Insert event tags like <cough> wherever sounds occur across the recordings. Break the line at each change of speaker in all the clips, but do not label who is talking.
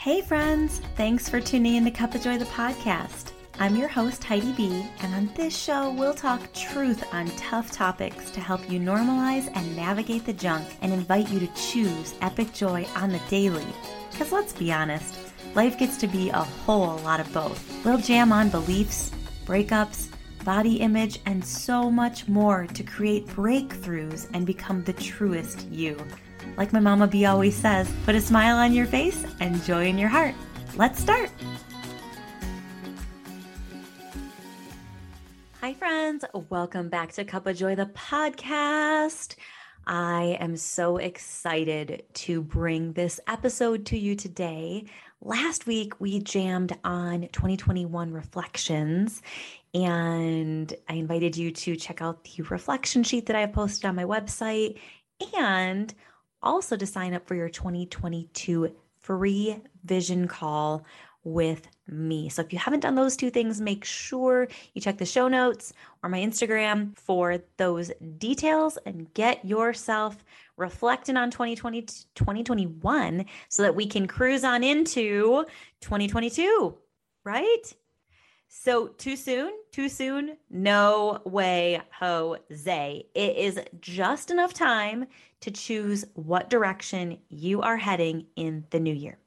Hey, friends! Thanks for tuning in to Cup of Joy, the podcast. I'm your host, Heidi B., and on this show, we'll talk truth on tough topics to help you normalize and navigate the junk and invite you to choose epic joy on the daily. Because let's be honest, life gets to be a whole lot of both. We'll jam on beliefs, breakups, body image, and so much more to create breakthroughs and become the truest you. Like my mama B always says, put a smile on your face and joy in your heart. Let's start. Hi, friends. Welcome back to Cup of Joy, the podcast. I am so excited to bring this episode to you today. Last week, we jammed on 2021 reflections, and I invited you to check out the reflection sheet that I have posted on my website and also to sign up for your 2022 free vision call with me. So if you haven't done those two things, make sure you check the show notes or my Instagram for those details and get yourself reflecting on 2020 2021 so that we can cruise on into 2022, right? So too soon? Too soon? No way, Jose. It is just enough time to choose what direction you are heading in the new year.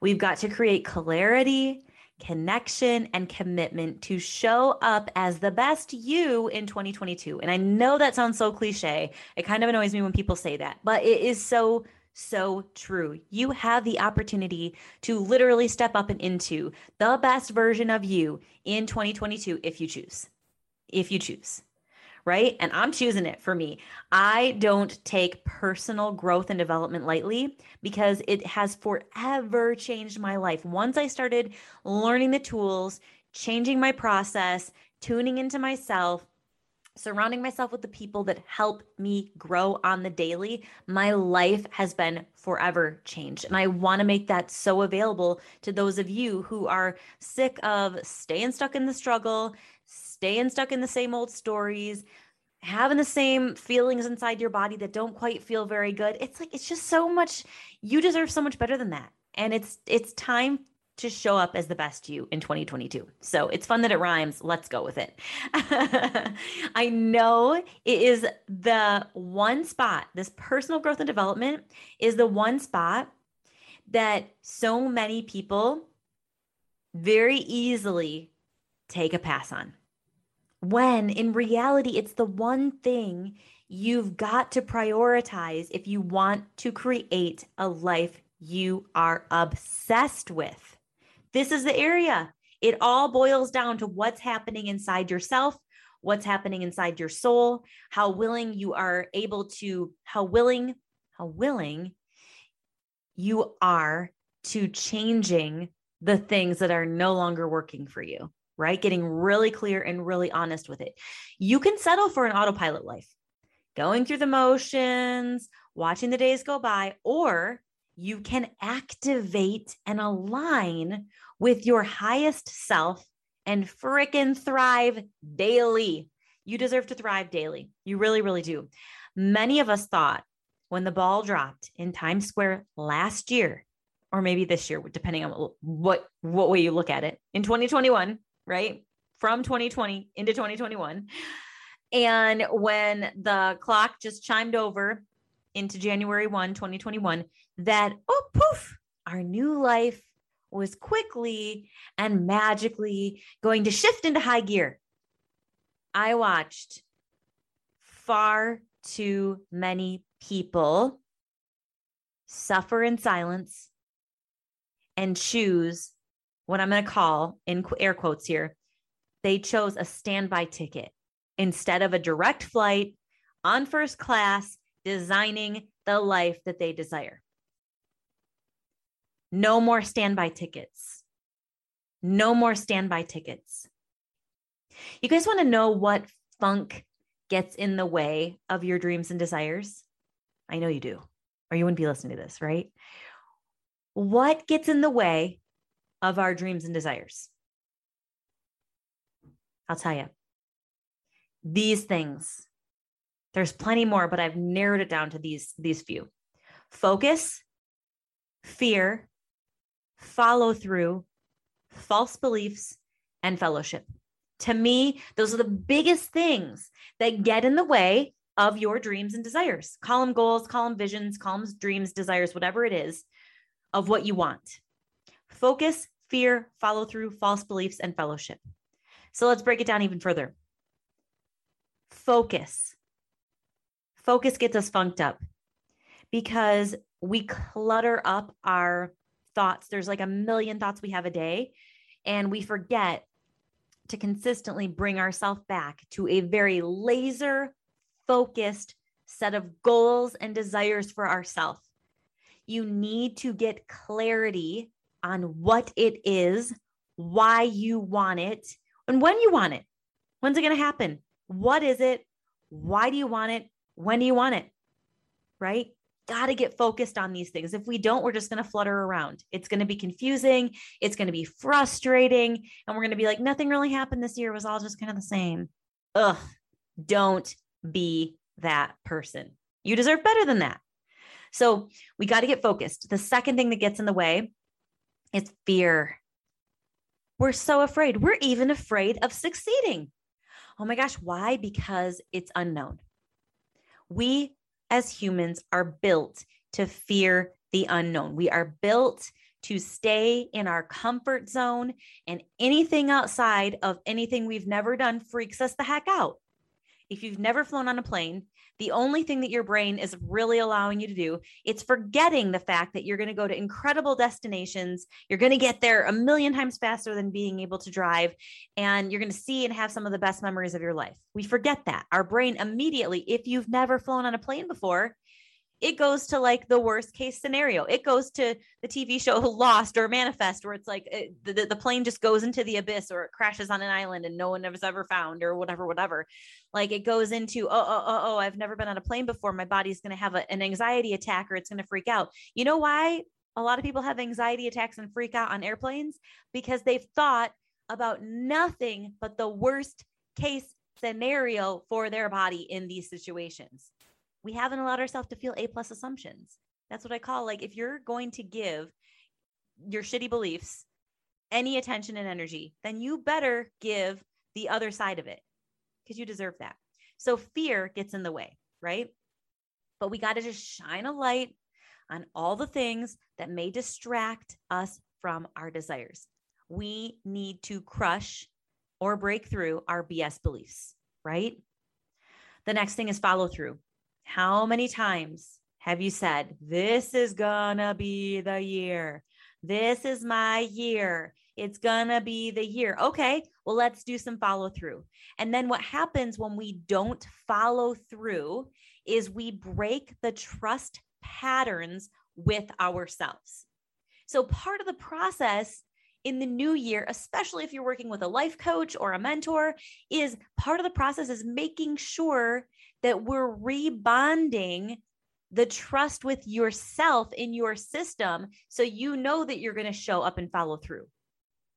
We've got to create clarity, connection, and commitment to show up as the best you in 2022. And I know that sounds so cliche. It kind of annoys me when people say that, but it is so so true. You have the opportunity to literally step up and into the best version of you in 2022 if you choose. If you choose. Right. And I'm choosing it for me. I don't take personal growth and development lightly because it has forever changed my life. Once I started learning the tools, changing my process, tuning into myself, surrounding myself with the people that help me grow on the daily, my life has been forever changed. And I want to make that so available to those of you who are sick of staying stuck in the struggle, staying stuck in the same old stories, having the same feelings inside your body that don't quite feel very good. It's like it's just so much you deserve so much better than that. And it's it's time to show up as the best you in 2022. So it's fun that it rhymes. Let's go with it. <laughs> I know it is the one spot, this personal growth and development is the one spot that so many people very easily take a pass on. When in reality, it's the one thing you've got to prioritize if you want to create a life you are obsessed with. This is the area. It all boils down to what's happening inside yourself, what's happening inside your soul, how willing you are able to, how willing, how willing you are to changing the things that are no longer working for you, right? Getting really clear and really honest with it. You can settle for an autopilot life, going through the motions, watching the days go by, or you can activate and align with your highest self and frickin' thrive daily. You deserve to thrive daily. You really, really do. Many of us thought when the ball dropped in Times Square last year, or maybe this year, depending on what, what way you look at it, in 2021, right? From 2020 into 2021. And when the clock just chimed over into January 1, 2021, that, oh, poof, our new life was quickly and magically going to shift into high gear. I watched far too many people suffer in silence and choose what I'm going to call, in air quotes here, they chose a standby ticket instead of a direct flight on first class, designing the life that they desire. No more standby tickets. No more standby tickets. You guys want to know what funk gets in the way of your dreams and desires? I know you do, or you wouldn't be listening to this, right? What gets in the way of our dreams and desires? I'll tell you. These things. There's plenty more, but I've narrowed it down to these these few. Focus, fear, follow through, false beliefs, and fellowship. To me, those are the biggest things that get in the way of your dreams and desires. Call them goals, call them visions, call them dreams, desires, whatever it is of what you want. Focus, fear, follow through, false beliefs, and fellowship. So let's break it down even further. Focus. Focus gets us funked up because we clutter up our thoughts. There's like a million thoughts we have a day, and we forget to consistently bring ourselves back to a very laser focused set of goals and desires for ourselves. You need to get clarity on what it is, why you want it, and when you want it. When's it going to happen? What is it? Why do you want it? When do you want it? Right? Got to get focused on these things. If we don't, we're just going to flutter around. It's going to be confusing. It's going to be frustrating. And we're going to be like, nothing really happened this year. It was all just kind of the same. Ugh, don't be that person. You deserve better than that. So we got to get focused. The second thing that gets in the way is fear. We're so afraid. We're even afraid of succeeding. Oh my gosh, why? Because it's unknown. We as humans are built to fear the unknown. We are built to stay in our comfort zone, and anything outside of anything we've never done freaks us the heck out if you've never flown on a plane, the only thing that your brain is really allowing you to do it's forgetting the fact that you're going to go to incredible destinations. You're going to get there a million times faster than being able to drive and you're going to see and have some of the best memories of your life. We forget that. Our brain immediately if you've never flown on a plane before it goes to like the worst case scenario. It goes to the TV show <laughs> Lost or Manifest, where it's like it, eh, the, the plane just goes into the abyss or it crashes on an island and no one has ever found or whatever, whatever. Like it goes into, oh, oh, oh, oh, I've never been on a plane before. My body's going to have a, an anxiety attack or it's going to freak out. You know why a lot of people have anxiety attacks and freak out on airplanes? Because they've thought about nothing but the worst case scenario for their body in these situations we haven't allowed ourselves to feel A plus assumptions. That's what I call like if you're going to give your shitty beliefs any attention and energy, then you better give the other side of it because you deserve that. So fear gets in the way, right? But we got to just shine a light on all the things that may distract us from our desires. We need to crush or break through our BS beliefs, right? The next thing is follow through. How many times have you said, This is gonna be the year? This is my year. It's gonna be the year. Okay, well, let's do some follow through. And then what happens when we don't follow through is we break the trust patterns with ourselves. So, part of the process in the new year, especially if you're working with a life coach or a mentor, is part of the process is making sure that we're rebonding the trust with yourself in your system so you know that you're going to show up and follow through.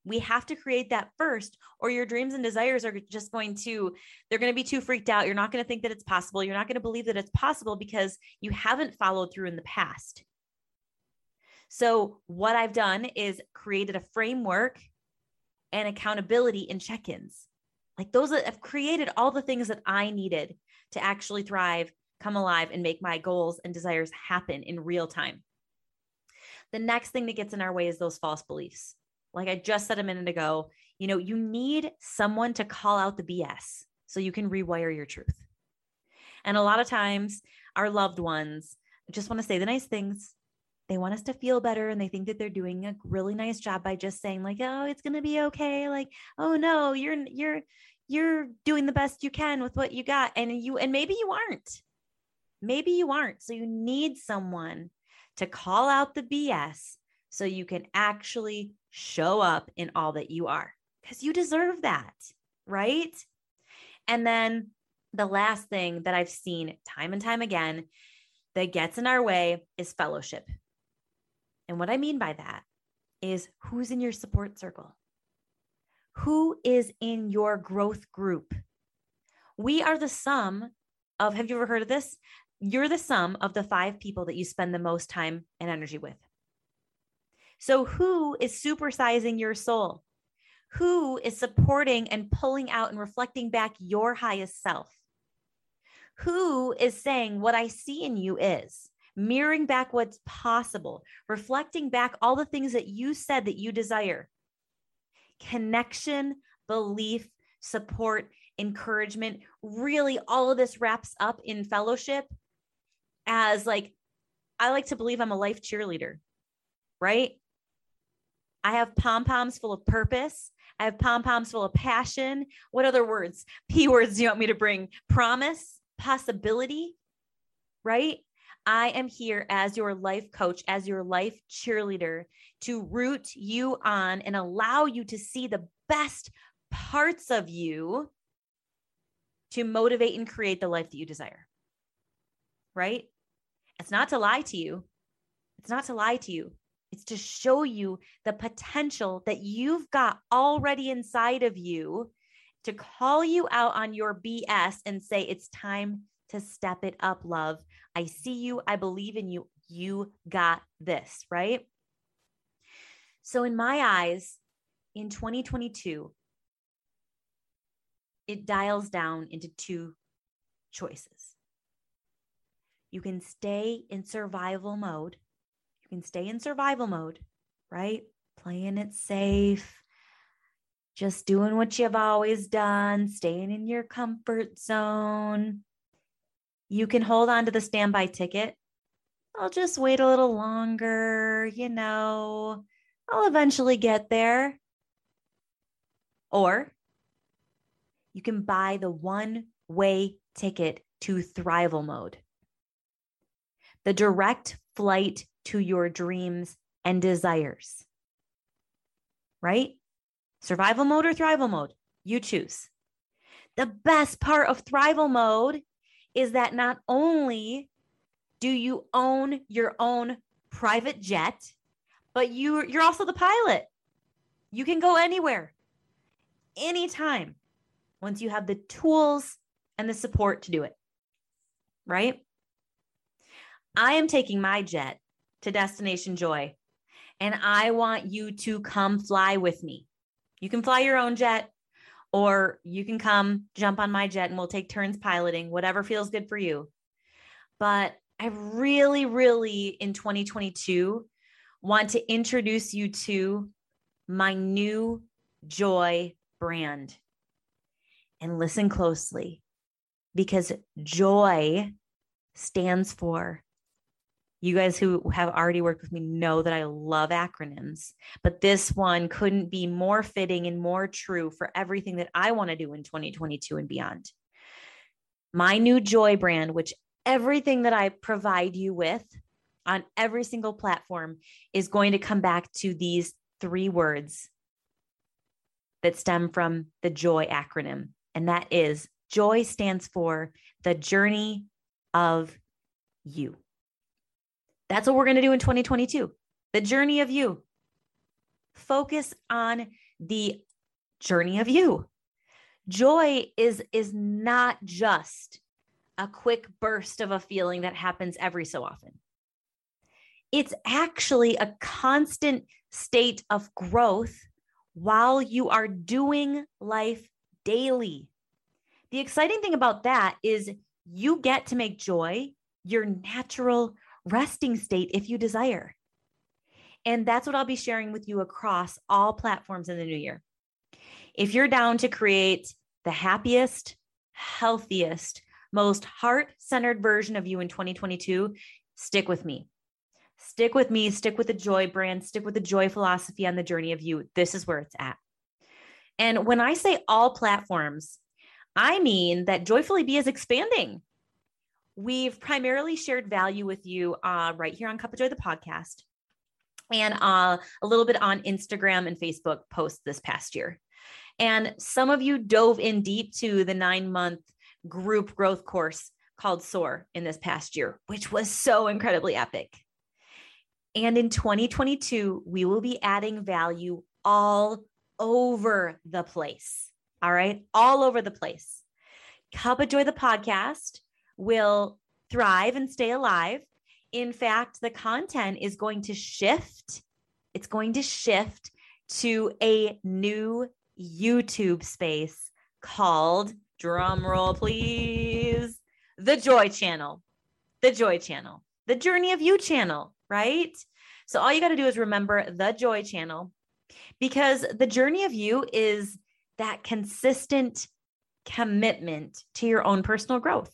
We have to create that first, or your dreams and desires are just going to, they're going to be too freaked out. You're not going to think that it's possible. You're not going to believe that it's possible because you haven't followed through in the past. So, what I've done is created a framework and accountability and check ins. Like those that have created all the things that I needed to actually thrive, come alive, and make my goals and desires happen in real time. The next thing that gets in our way is those false beliefs. Like I just said a minute ago, you know, you need someone to call out the BS so you can rewire your truth. And a lot of times, our loved ones just want to say the nice things. They want us to feel better and they think that they're doing a really nice job by just saying like, "Oh, it's going to be okay." Like, "Oh no, you're you're you're doing the best you can with what you got and you and maybe you aren't. Maybe you aren't. So you need someone to call out the bs so you can actually show up in all that you are because you deserve that right? And then the last thing that i've seen time and time again that gets in our way is fellowship. And what i mean by that is who's in your support circle who is in your growth group? We are the sum of, have you ever heard of this? You're the sum of the five people that you spend the most time and energy with. So, who is supersizing your soul? Who is supporting and pulling out and reflecting back your highest self? Who is saying what I see in you is? mirroring back what's possible, reflecting back all the things that you said that you desire. Connection, belief, support, encouragement. Really, all of this wraps up in fellowship as like, I like to believe I'm a life cheerleader, right? I have pom poms full of purpose. I have pom poms full of passion. What other words? <laughs> P words do you want me to bring? Promise, possibility, right? I am here as your life coach, as your life cheerleader to root you on and allow you to see the best parts of you to motivate and create the life that you desire. Right? It's not to lie to you. It's not to lie to you. It's to show you the potential that you've got already inside of you to call you out on your BS and say, it's time to step it up, love. I see you. I believe in you. You got this, right? So, in my eyes, in 2022, it dials down into two choices. You can stay in survival mode. You can stay in survival mode, right? Playing it safe, just doing what you've always done, staying in your comfort zone, you can hold on to the standby ticket. I'll just wait a little longer, you know, I'll eventually get there. Or you can buy the one way ticket to thrival mode, the direct flight to your dreams and desires. Right? Survival mode or thrival mode, you choose. The best part of thrival mode is that not only do you own your own private jet, but you you're also the pilot. You can go anywhere, anytime, once you have the tools and the support to do it. Right? I am taking my jet to Destination Joy, and I want you to come fly with me. You can fly your own jet or you can come jump on my jet and we'll take turns piloting, whatever feels good for you. But I really, really in 2022 want to introduce you to my new joy brand. And listen closely because joy stands for you guys who have already worked with me know that I love acronyms, but this one couldn't be more fitting and more true for everything that I want to do in 2022 and beyond. My new joy brand, which everything that I provide you with on every single platform is going to come back to these three words that stem from the joy acronym. And that is joy stands for the journey of you. That's what we're going to do in 2022. The journey of you. Focus on the journey of you. Joy is is not just a quick burst of a feeling that happens every so often. It's actually a constant state of growth while you are doing life daily. The exciting thing about that is you get to make joy your natural resting state if you desire. And that's what I'll be sharing with you across all platforms in the new year. If you're down to create the happiest, healthiest, most heart centered version of you in 2022, stick with me. Stick with me, stick with the joy brand, stick with the joy philosophy on the journey of you. This is where it's at. And when I say all platforms, I mean that Joyfully Be is expanding. We've primarily shared value with you uh, right here on Cup of Joy, the podcast, and uh, a little bit on Instagram and Facebook posts this past year. And some of you dove in deep to the nine month group growth course called SOAR in this past year, which was so incredibly epic. And in 2022, we will be adding value all over the place. All right. All over the place. Cup of Joy, the podcast will thrive and stay alive. In fact, the content is going to shift. it's going to shift to a new YouTube space called, drumroll please, the Joy Channel. The Joy Channel, the Journey of You channel, right? So all you got to do is remember the Joy Channel because the Journey of You is that consistent commitment to your own personal growth.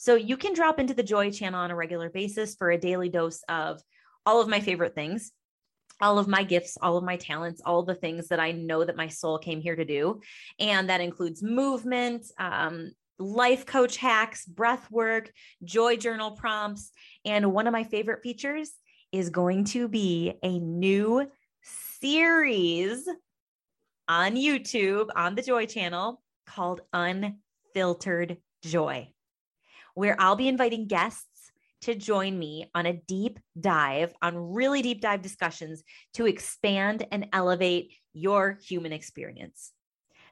So you can drop into the Joy channel on a regular basis for a daily dose of all of my favorite things, all of my gifts, all of my talents, all the things that I know that my soul came here to do. And that includes movement, um, life coach hacks, breath work, joy journal prompts. And one of my favorite features is going to be a new series on YouTube on the Joy channel called Unfiltered Joy, where I'll be inviting guests to join me on a deep dive, on really deep dive discussions to expand and elevate your human experience.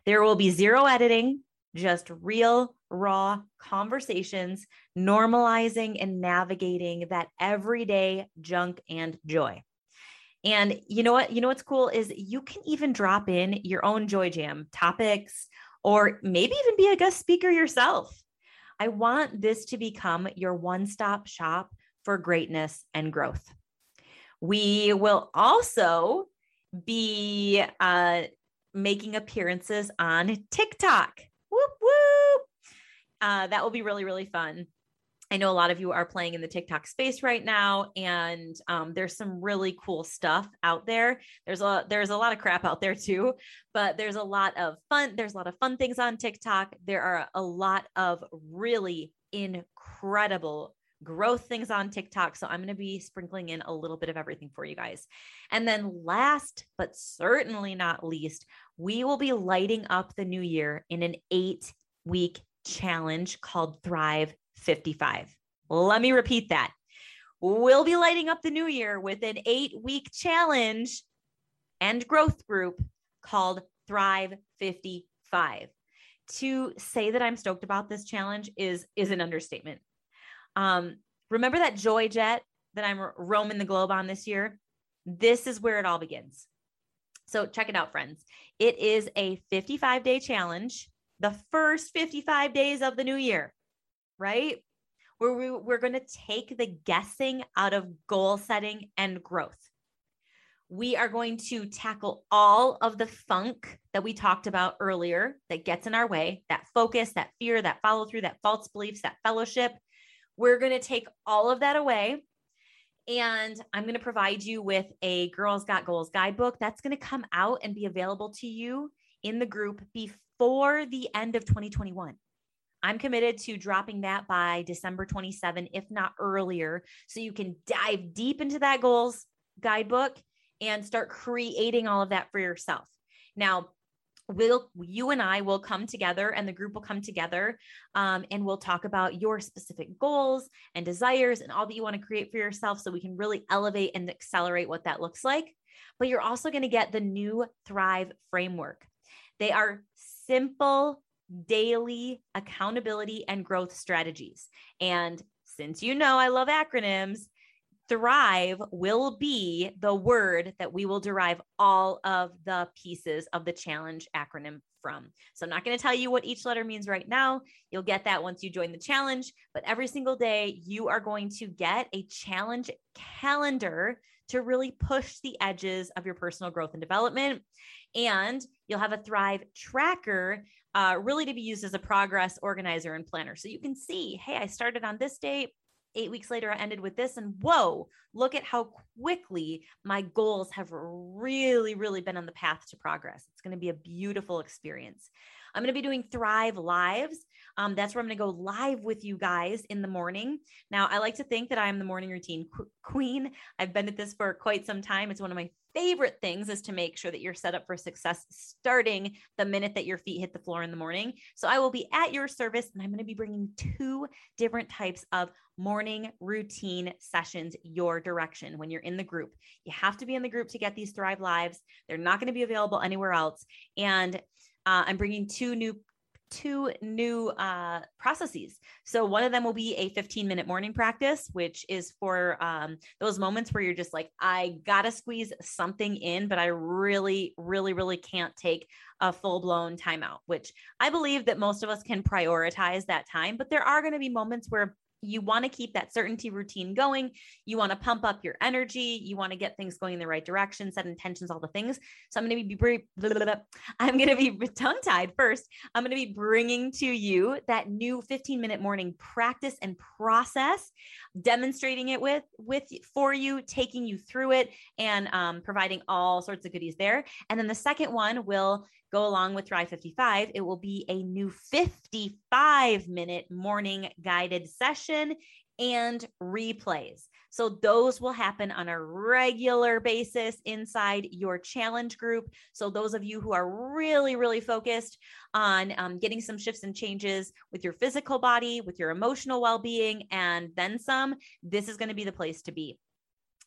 There will be zero editing, just real, raw conversations, normalizing and navigating that everyday junk and joy. And you know what? You know what's cool is you can even drop in your own Joy Jam topics or maybe even be a guest speaker yourself. I want this to become your one stop shop for greatness and growth. We will also be uh, making appearances on TikTok. Whoop, whoop. Uh, that will be really, really fun. I know a lot of you are playing in the TikTok space right now, and um, there's some really cool stuff out there. There's a there's a lot of crap out there too, but there's a lot of fun. There's a lot of fun things on TikTok. There are a lot of really incredible growth things on TikTok. So I'm going to be sprinkling in a little bit of everything for you guys. And then last but certainly not least, we will be lighting up the new year in an eight week challenge called Thrive 55. Let me repeat that. We'll be lighting up the new year with an eight week challenge and growth group called Thrive 55. To say that I'm stoked about this challenge is, is an understatement. Um, remember that joy jet that I'm roaming the globe on this year? This is where it all begins. So check it out, friends. It is a 55 day challenge, the first 55 days of the new year right? Where we, we're going to take the guessing out of goal setting and growth. We are going to tackle all of the funk that we talked about earlier that gets in our way that focus, that fear, that follow through, that false beliefs, that fellowship. We're going to take all of that away. And I'm going to provide you with a Girls Got Goals guidebook that's going to come out and be available to you in the group before the end of 2021. I'm committed to dropping that by December 27, if not earlier, so you can dive deep into that goals guidebook and start creating all of that for yourself. Now, we'll you and I will come together and the group will come together um, and we'll talk about your specific goals and desires and all that you want to create for yourself so we can really elevate and accelerate what that looks like. But you're also going to get the new Thrive framework. They are simple daily accountability and growth strategies. And since you know I love acronyms, thrive will be the word that we will derive all of the pieces of the challenge acronym from. So I'm not going to tell you what each letter means right now. You'll get that once you join the challenge, but every single day you are going to get a challenge calendar to really push the edges of your personal growth and development. And you'll have a Thrive tracker uh, really to be used as a progress organizer and planner. So you can see, hey, I started on this date. Eight weeks later, I ended with this, and whoa, look at how quickly my goals have really, really been on the path to progress. It's going to be a beautiful experience. I'm going to be doing Thrive Lives. Um, that's where I'm going to go live with you guys in the morning. Now, I like to think that I'm the morning routine qu- queen. I've been at this for quite some time. It's one of my favorite things is to make sure that you're set up for success starting the minute that your feet hit the floor in the morning. So I will be at your service and I'm going to be bringing two different types of morning routine sessions your direction when you're in the group. You have to be in the group to get these Thrive Lives. They're not going to be available anywhere else. And uh, I'm bringing two new two new uh, processes. So one of them will be a 15 minute morning practice, which is for um, those moments where you're just like, I gotta squeeze something in, but I really, really, really can't take a full blown timeout. Which I believe that most of us can prioritize that time, but there are going to be moments where you want to keep that certainty routine going. You want to pump up your energy. You want to get things going in the right direction, set intentions, all the things. So I'm going to be I'm going to be <laughs> tongue tied first. I'm going to be bringing to you that new 15 minute morning practice and process, demonstrating it with with for you, taking you through it, and um, providing all sorts of goodies there. And then the second one will go along with Thrive 55, it will be a new 55 minute morning guided session and replays. So those will happen on a regular basis inside your challenge group. So those of you who are really, really focused on um, getting some shifts and changes with your physical body, with your emotional well being, and then some, this is going to be the place to be.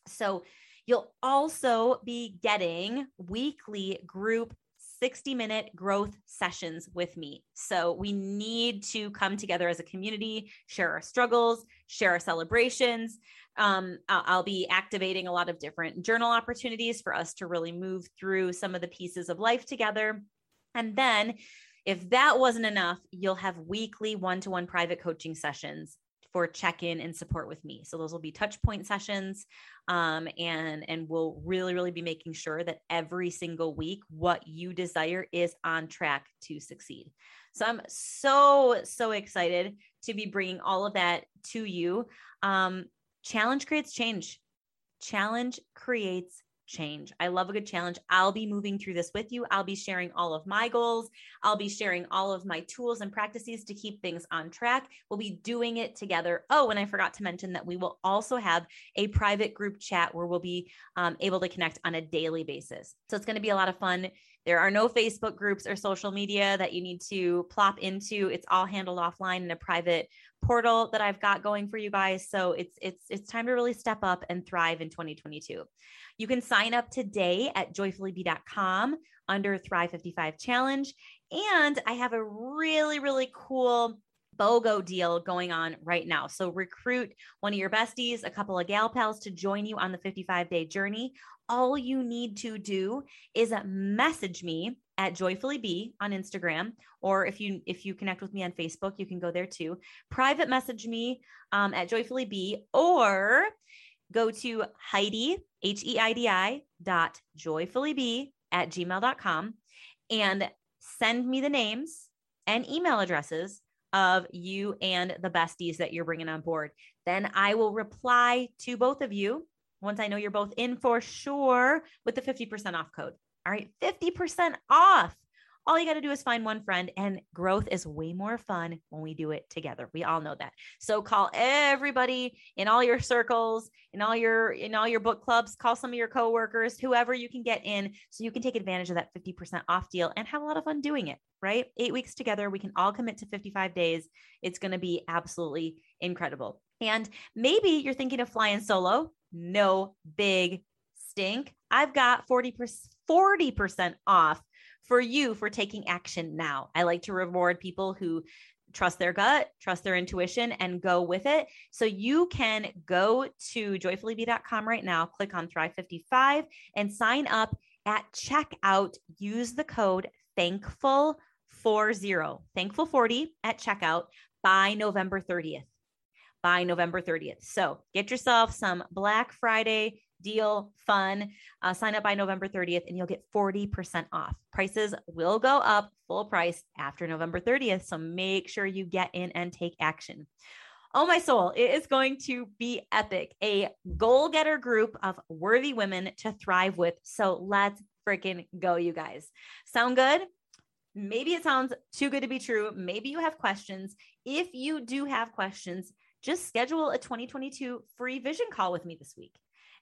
So You'll also be getting weekly group 60 minute growth sessions with me. So we need to come together as a community, share our struggles, share our celebrations. Um, I'll, I'll be activating a lot of different journal opportunities for us to really move through some of the pieces of life together. And then if that wasn't enough, you'll have weekly one to one private coaching sessions for check-in and support with me. So those will be touch point sessions. Um, and and we'll really, really be making sure that every single week what you desire is on track to succeed. So I'm so, so excited to be bringing all of that to you. Um, challenge creates change. Challenge creates change. I love a good challenge. I'll be moving through this with you. I'll be sharing all of my goals. I'll be sharing all of my tools and practices to keep things on track. We'll be doing it together. Oh, and I forgot to mention that we will also have a private group chat where we'll be um, able to connect on a daily basis. So it's going to be a lot of fun. There are no Facebook groups or social media that you need to plop into. It's all handled offline in a private portal that I've got going for you guys. So it's it's it's time to really step up and thrive in 2022. You can sign up today at joyfullybee.com under Thrive 55 Challenge. And I have a really, really cool BOGO deal going on right now. So recruit one of your besties, a couple of gal pals to join you on the 55 day journey. All you need to do is message me at joyfully be on instagram or if you if you connect with me on facebook you can go there too private message me um, at joyfully be or go to Heidi, H E I D I dot joyfully be at gmail.com and send me the names and email addresses of you and the besties that you're bringing on board. Then I will reply to both of you once I know you're both in for sure with the 50% off code. All right, 50% off all you got to do is find one friend and growth is way more fun when we do it together. We all know that. So call everybody in all your circles in all your in all your book clubs call some of your coworkers whoever you can get in so you can take advantage of that 50% off deal and have a lot of fun doing it right? Eight weeks together we can all commit to 55 days. It's going to be absolutely incredible. And maybe you're thinking of flying solo. No big stink. I've got 40% 40% off for you for taking action now. I like to reward people who trust their gut, trust their intuition, and go with it. So you can go to joyfullybee.com right now, click on Thrive 55, and sign up at checkout. Use the code thankful40, thankful 40 at checkout by November 30th. By November 30th. So get yourself some Black Friday deal, fun. Uh, sign up by November 30th and you'll get 40% off. Prices will go up full price after November 30th. So make sure you get in and take action. Oh, my soul, it is going to be epic. A goal getter group of worthy women to thrive with. So let's freaking go, you guys. Sound good? Maybe it sounds too good to be true. Maybe you have questions. If you do have questions, just schedule a 2022 free vision call with me this week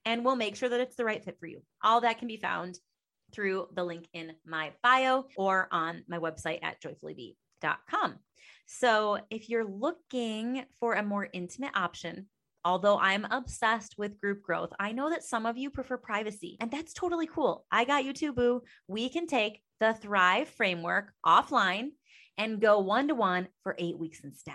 and we'll make sure that it's the right fit for you. All that can be found through the link in my bio or on my website at joyfullybee.com. So if you're looking for a more intimate option, although I'm obsessed with group growth, I know that some of you prefer privacy, and that's totally cool. I got you too, boo. We can take the Thrive framework offline and go one to one for eight weeks instead.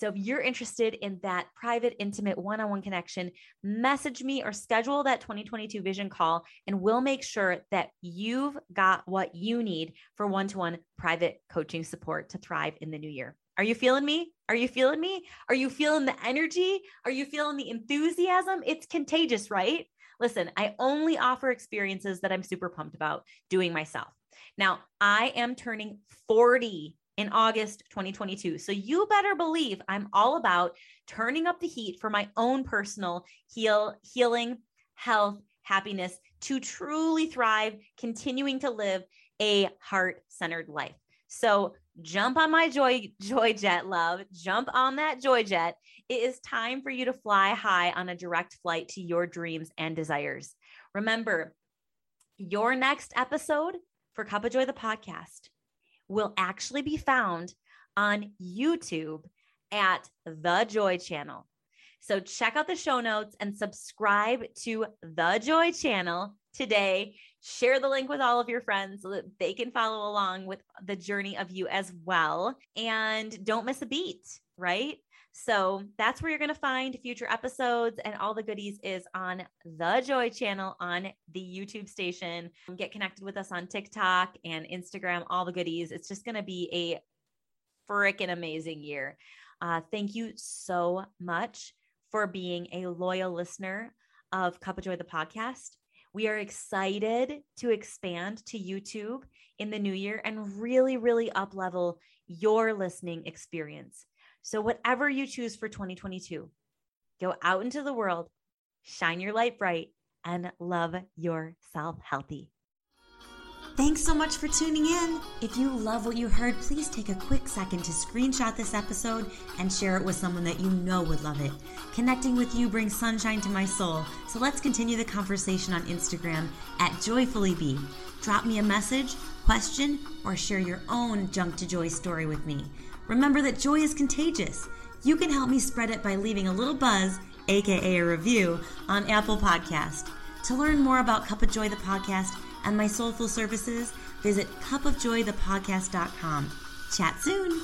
So if you're interested in that private, intimate one on one connection, message me or schedule that 2022 vision call, and we'll make sure that you've got what you need for one to one private coaching support to thrive in the new year. Are you feeling me? Are you feeling me? Are you feeling the energy? Are you feeling the enthusiasm? It's contagious, right? Listen, I only offer experiences that I'm super pumped about doing myself. Now, I am turning 40 in August 2022. So you better believe I'm all about turning up the heat for my own personal heal, healing, health, happiness to truly thrive, continuing to live a heart-centered life. So jump on my joy joy jet love, jump on that joy jet. It is time for you to fly high on a direct flight to your dreams and desires. Remember, your next episode for Cup of Joy the podcast will actually be found on YouTube at The Joy Channel. So check out the show notes and subscribe to The Joy Channel today. Share the link with all of your friends so that they can follow along with the journey of you as well. And don't miss a beat, right? So that's where you're going to find future episodes and all the goodies is on the Joy channel on the YouTube station. Get connected with us on TikTok and Instagram, all the goodies. It's just going to be a freaking amazing year. Uh, thank you so much for being a loyal listener of Cup of Joy, the podcast. We are excited to expand to YouTube in the new year and really, really up level your listening experience. So, whatever you choose for 2022, go out into the world, shine your light bright, and love yourself healthy. Thanks so much for tuning in. If you love what you heard, please take a quick second to screenshot this episode and share it with someone that you know would love it. Connecting with you brings sunshine to my soul, so let's continue the conversation on Instagram at JoyfullyBe. Drop me a message, question, or share your own Junk to Joy story with me. Remember that joy is contagious. You can help me spread it by leaving a little buzz, aka a review, on Apple Podcast. To learn more about Cup of Joy the podcast and my soulful services, visit cupofjoythepodcast.com. Chat soon.